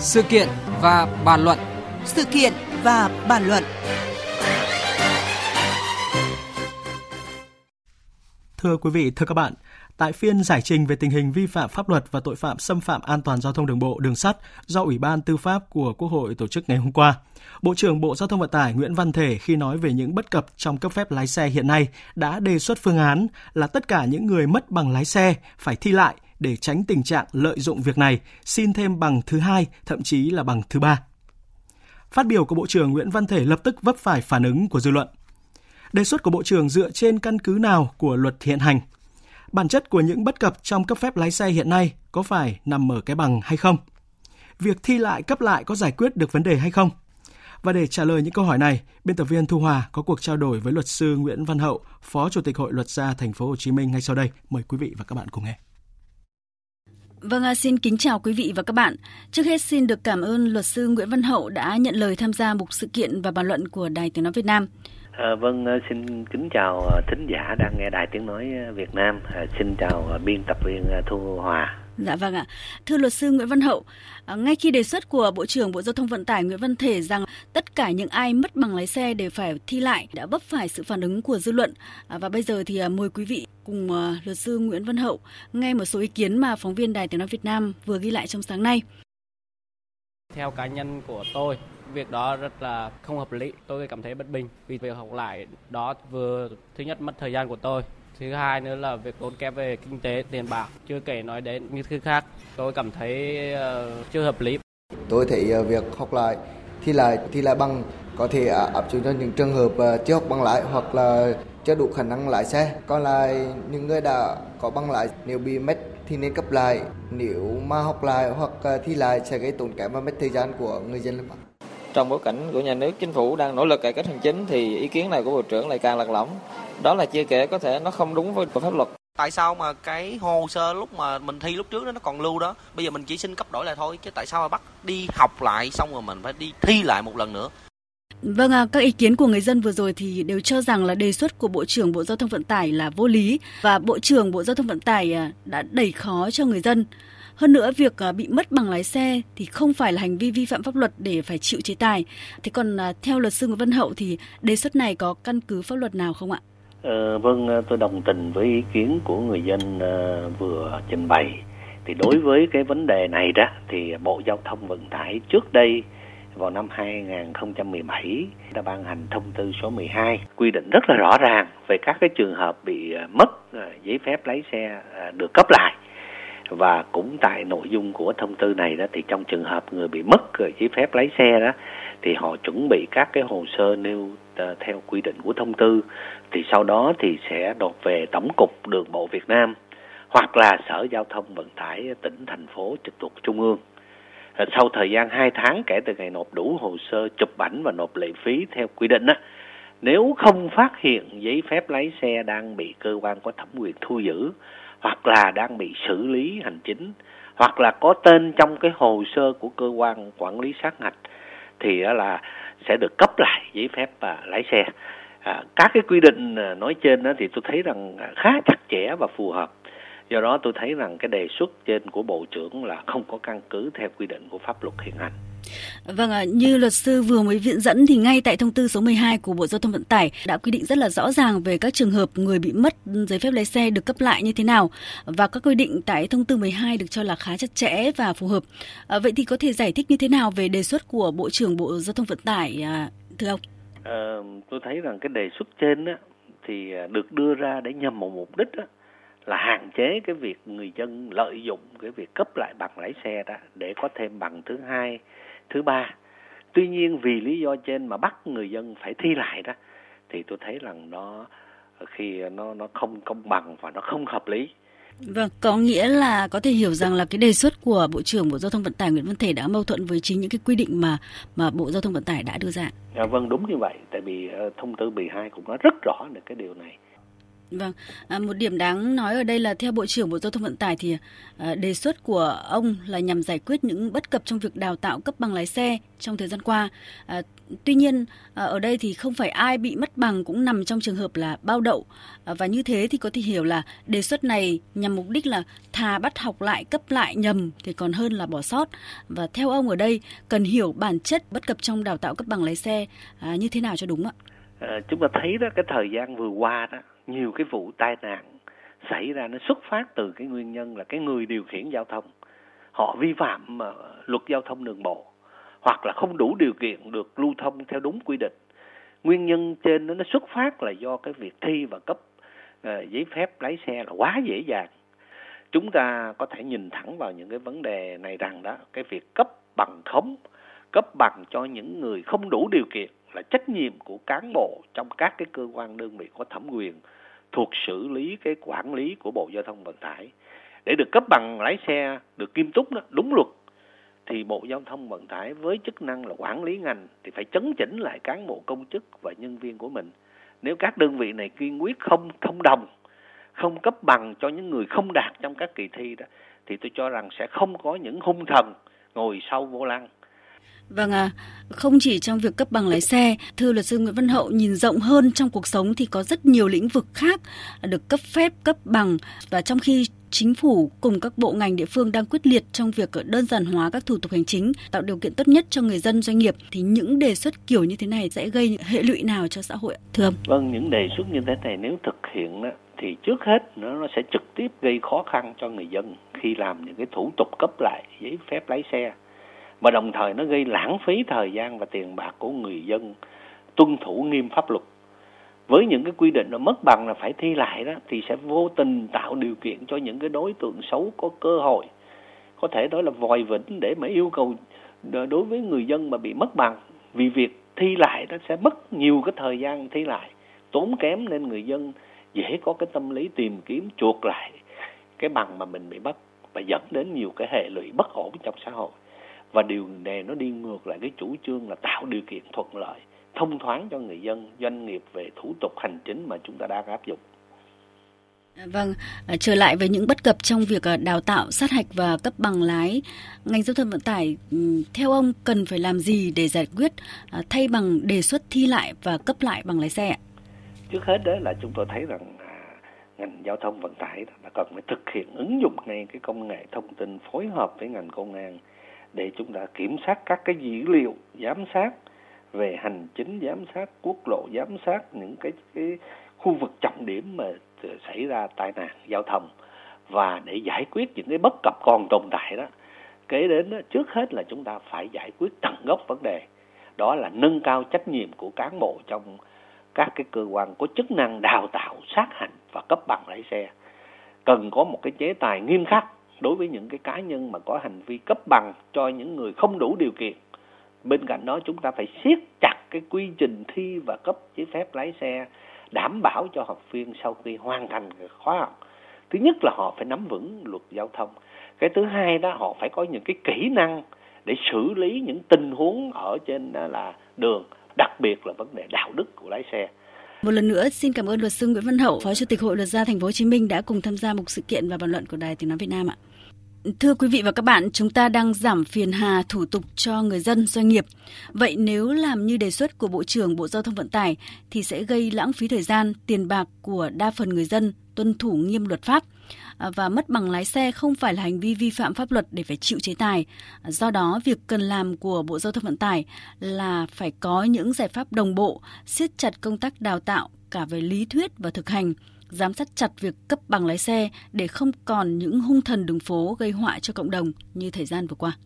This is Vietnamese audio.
Sự kiện và bàn luận. Sự kiện và bàn luận. Thưa quý vị, thưa các bạn, tại phiên giải trình về tình hình vi phạm pháp luật và tội phạm xâm phạm an toàn giao thông đường bộ, đường sắt do Ủy ban Tư pháp của Quốc hội tổ chức ngày hôm qua, Bộ trưởng Bộ Giao thông Vận tải Nguyễn Văn Thể khi nói về những bất cập trong cấp phép lái xe hiện nay đã đề xuất phương án là tất cả những người mất bằng lái xe phải thi lại để tránh tình trạng lợi dụng việc này, xin thêm bằng thứ hai, thậm chí là bằng thứ ba. Phát biểu của Bộ trưởng Nguyễn Văn Thể lập tức vấp phải phản ứng của dư luận. Đề xuất của Bộ trưởng dựa trên căn cứ nào của luật hiện hành? Bản chất của những bất cập trong cấp phép lái xe hiện nay có phải nằm ở cái bằng hay không? Việc thi lại cấp lại có giải quyết được vấn đề hay không? Và để trả lời những câu hỏi này, biên tập viên Thu Hòa có cuộc trao đổi với luật sư Nguyễn Văn Hậu, Phó Chủ tịch Hội Luật gia Thành phố Hồ Chí Minh ngay sau đây. Mời quý vị và các bạn cùng nghe. Vâng, xin kính chào quý vị và các bạn. Trước hết xin được cảm ơn luật sư Nguyễn Văn Hậu đã nhận lời tham gia mục sự kiện và bàn luận của Đài Tiếng Nói Việt Nam. À, vâng, xin kính chào thính giả đang nghe Đài Tiếng Nói Việt Nam. À, xin chào biên tập viên Thu Hòa. Dạ vâng ạ. Thưa luật sư Nguyễn Văn Hậu, à, ngay khi đề xuất của Bộ trưởng Bộ Giao thông Vận tải Nguyễn Văn Thể rằng tất cả những ai mất bằng lái xe đều phải thi lại đã vấp phải sự phản ứng của dư luận. À, và bây giờ thì à, mời quý vị cùng luật sư Nguyễn Văn Hậu nghe một số ý kiến mà phóng viên Đài Tiếng Nói Việt Nam vừa ghi lại trong sáng nay. Theo cá nhân của tôi, việc đó rất là không hợp lý. Tôi cảm thấy bất bình vì việc học lại đó vừa thứ nhất mất thời gian của tôi thứ hai nữa là việc tốn kém về kinh tế tiền bạc chưa kể nói đến những thứ khác tôi cảm thấy uh, chưa hợp lý tôi thấy uh, việc học lại thi lại thi lại bằng có thể áp dụng cho những trường hợp uh, chưa học bằng lái hoặc là chưa đủ khả năng lái xe. Còn lại những người đã có bằng lái nếu bị mất thì nên cấp lại. Nếu mà học lại hoặc thi lại sẽ gây tốn kém và mất thời gian của người dân lắm trong bối cảnh của nhà nước chính phủ đang nỗ lực cải cách hành chính thì ý kiến này của bộ trưởng lại càng lạc lõng. Đó là chưa kể có thể nó không đúng với pháp luật. Tại sao mà cái hồ sơ lúc mà mình thi lúc trước đó nó còn lưu đó? Bây giờ mình chỉ xin cấp đổi lại thôi chứ tại sao mà bắt đi học lại xong rồi mình phải đi thi lại một lần nữa Vâng, à, các ý kiến của người dân vừa rồi thì đều cho rằng là đề xuất của Bộ trưởng Bộ Giao thông Vận tải là vô lý và Bộ trưởng Bộ Giao thông Vận tải à, đã đẩy khó cho người dân. Hơn nữa, việc à, bị mất bằng lái xe thì không phải là hành vi vi phạm pháp luật để phải chịu chế tài. Thế còn à, theo luật sư Nguyễn Văn Hậu thì đề xuất này có căn cứ pháp luật nào không ạ? Ờ, vâng, tôi đồng tình với ý kiến của người dân vừa trình bày. Thì đối với cái vấn đề này đó thì Bộ Giao thông Vận tải trước đây vào năm 2017 đã ban hành thông tư số 12 quy định rất là rõ ràng về các cái trường hợp bị à, mất à, giấy phép lái xe à, được cấp lại. Và cũng tại nội dung của thông tư này đó, thì trong trường hợp người bị mất giấy phép lái xe đó, thì họ chuẩn bị các cái hồ sơ nêu theo quy định của thông tư. Thì sau đó thì sẽ nộp về tổng cục đường bộ Việt Nam hoặc là sở giao thông vận tải tỉnh, thành phố trực thuộc trung ương. Ờ, sau thời gian 2 tháng kể từ ngày nộp đủ hồ sơ chụp ảnh và nộp lệ phí theo quy định á nếu không phát hiện giấy phép lái xe đang bị cơ quan có thẩm quyền thu giữ hoặc là đang bị xử lý hành chính hoặc là có tên trong cái hồ sơ của cơ quan quản lý sát hạch thì là sẽ được cấp lại giấy phép và lái xe. À, các cái quy định à, nói trên đó thì tôi thấy rằng khá chặt chẽ và phù hợp do đó tôi thấy rằng cái đề xuất trên của bộ trưởng là không có căn cứ theo quy định của pháp luật hiện hành Vâng ạ, như luật sư vừa mới viện dẫn thì ngay tại thông tư số 12 của Bộ Giao thông Vận tải đã quy định rất là rõ ràng về các trường hợp người bị mất giấy phép lái xe được cấp lại như thế nào và các quy định tại thông tư 12 được cho là khá chặt chẽ và phù hợp. À, vậy thì có thể giải thích như thế nào về đề xuất của Bộ trưởng Bộ Giao thông Vận tải à, thưa ông? À, tôi thấy rằng cái đề xuất trên á, thì được đưa ra để nhằm một mục đích á, là hạn chế cái việc người dân lợi dụng cái việc cấp lại bằng lái xe đó để có thêm bằng thứ hai thứ ba tuy nhiên vì lý do trên mà bắt người dân phải thi lại đó thì tôi thấy rằng nó khi nó nó không công bằng và nó không hợp lý Vâng, có nghĩa là có thể hiểu rằng là cái đề xuất của Bộ trưởng Bộ Giao thông Vận tải Nguyễn Văn Thể đã mâu thuẫn với chính những cái quy định mà mà Bộ Giao thông Vận tải đã đưa ra. À, vâng, đúng như vậy, tại vì uh, thông tư 12 cũng nói rất rõ được cái điều này. Vâng, à, một điểm đáng nói ở đây là theo Bộ trưởng Bộ Giao thông Vận tải thì à, đề xuất của ông là nhằm giải quyết những bất cập trong việc đào tạo cấp bằng lái xe trong thời gian qua. À, tuy nhiên à, ở đây thì không phải ai bị mất bằng cũng nằm trong trường hợp là bao đậu à, và như thế thì có thể hiểu là đề xuất này nhằm mục đích là thà bắt học lại cấp lại nhầm thì còn hơn là bỏ sót. Và theo ông ở đây cần hiểu bản chất bất cập trong đào tạo cấp bằng lái xe à, như thế nào cho đúng ạ? À, chúng ta thấy đó cái thời gian vừa qua đó nhiều cái vụ tai nạn xảy ra nó xuất phát từ cái nguyên nhân là cái người điều khiển giao thông. Họ vi phạm ờ, luật giao thông đường bộ hoặc là không đủ điều kiện được lưu thông theo đúng quy định. Nguyên nhân trên nó xuất phát là do cái việc thi và cấp uh, giấy phép lái xe là quá dễ dàng. Chúng ta có thể nhìn thẳng vào những cái vấn đề này rằng đó cái việc cấp bằng khống cấp bằng cho những người không đủ điều kiện là trách nhiệm của cán bộ trong các cái cơ quan đơn vị có thẩm quyền thuộc xử lý cái quản lý của Bộ Giao thông Vận tải. Để được cấp bằng lái xe được nghiêm túc đó, đúng luật thì Bộ Giao thông Vận tải với chức năng là quản lý ngành thì phải chấn chỉnh lại cán bộ công chức và nhân viên của mình. Nếu các đơn vị này kiên quyết không thông đồng, không cấp bằng cho những người không đạt trong các kỳ thi đó thì tôi cho rằng sẽ không có những hung thần ngồi sau vô lăng Vâng à, không chỉ trong việc cấp bằng lái xe, thưa luật sư Nguyễn Văn Hậu nhìn rộng hơn trong cuộc sống thì có rất nhiều lĩnh vực khác được cấp phép, cấp bằng. Và trong khi chính phủ cùng các bộ ngành địa phương đang quyết liệt trong việc đơn giản hóa các thủ tục hành chính, tạo điều kiện tốt nhất cho người dân doanh nghiệp thì những đề xuất kiểu như thế này sẽ gây hệ lụy nào cho xã hội thưa ông? Vâng, những đề xuất như thế này nếu thực hiện đó, thì trước hết nó sẽ trực tiếp gây khó khăn cho người dân khi làm những cái thủ tục cấp lại giấy phép lái xe mà đồng thời nó gây lãng phí thời gian và tiền bạc của người dân tuân thủ nghiêm pháp luật. Với những cái quy định nó mất bằng là phải thi lại đó, thì sẽ vô tình tạo điều kiện cho những cái đối tượng xấu có cơ hội, có thể đó là vòi vĩnh để mà yêu cầu đối với người dân mà bị mất bằng. Vì việc thi lại nó sẽ mất nhiều cái thời gian thi lại, tốn kém nên người dân dễ có cái tâm lý tìm kiếm chuộc lại cái bằng mà mình bị mất và dẫn đến nhiều cái hệ lụy bất ổn trong xã hội và điều này nó đi ngược lại cái chủ trương là tạo điều kiện thuận lợi thông thoáng cho người dân doanh nghiệp về thủ tục hành chính mà chúng ta đang áp dụng à, Vâng, à, trở lại với những bất cập trong việc à, đào tạo, sát hạch và cấp bằng lái, ngành giao thông vận tải ừ, theo ông cần phải làm gì để giải quyết thay bằng đề xuất thi lại và cấp lại bằng lái xe ạ? Trước hết đó là chúng tôi thấy rằng ngành giao thông vận tải là cần phải thực hiện ứng dụng ngay cái công nghệ thông tin phối hợp với ngành công an để chúng ta kiểm soát các cái dữ liệu giám sát về hành chính giám sát quốc lộ giám sát những cái cái khu vực trọng điểm mà xảy ra tai nạn giao thông và để giải quyết những cái bất cập còn tồn tại đó. Kế đến đó, trước hết là chúng ta phải giải quyết tận gốc vấn đề. Đó là nâng cao trách nhiệm của cán bộ trong các cái cơ quan có chức năng đào tạo sát hạch và cấp bằng lái xe. Cần có một cái chế tài nghiêm khắc đối với những cái cá nhân mà có hành vi cấp bằng cho những người không đủ điều kiện, bên cạnh đó chúng ta phải siết chặt cái quy trình thi và cấp giấy phép lái xe, đảm bảo cho học viên sau khi hoàn thành khóa học. Thứ nhất là họ phải nắm vững luật giao thông. Cái thứ hai đó, họ phải có những cái kỹ năng để xử lý những tình huống ở trên là đường, đặc biệt là vấn đề đạo đức của lái xe một lần nữa, xin cảm ơn luật sư Nguyễn Văn Hậu, Phó Chủ tịch Hội Luật gia Thành phố Hồ Chí Minh đã cùng tham gia một sự kiện và bàn luận của Đài Tiếng nói Việt Nam ạ. Thưa quý vị và các bạn, chúng ta đang giảm phiền hà thủ tục cho người dân, doanh nghiệp. Vậy nếu làm như đề xuất của Bộ trưởng Bộ Giao thông Vận tải thì sẽ gây lãng phí thời gian, tiền bạc của đa phần người dân tuân thủ nghiêm luật pháp À, và mất bằng lái xe không phải là hành vi vi phạm pháp luật để phải chịu chế tài. Do đó, việc cần làm của Bộ Giao thông Vận tải là phải có những giải pháp đồng bộ, siết chặt công tác đào tạo cả về lý thuyết và thực hành giám sát chặt việc cấp bằng lái xe để không còn những hung thần đường phố gây họa cho cộng đồng như thời gian vừa qua.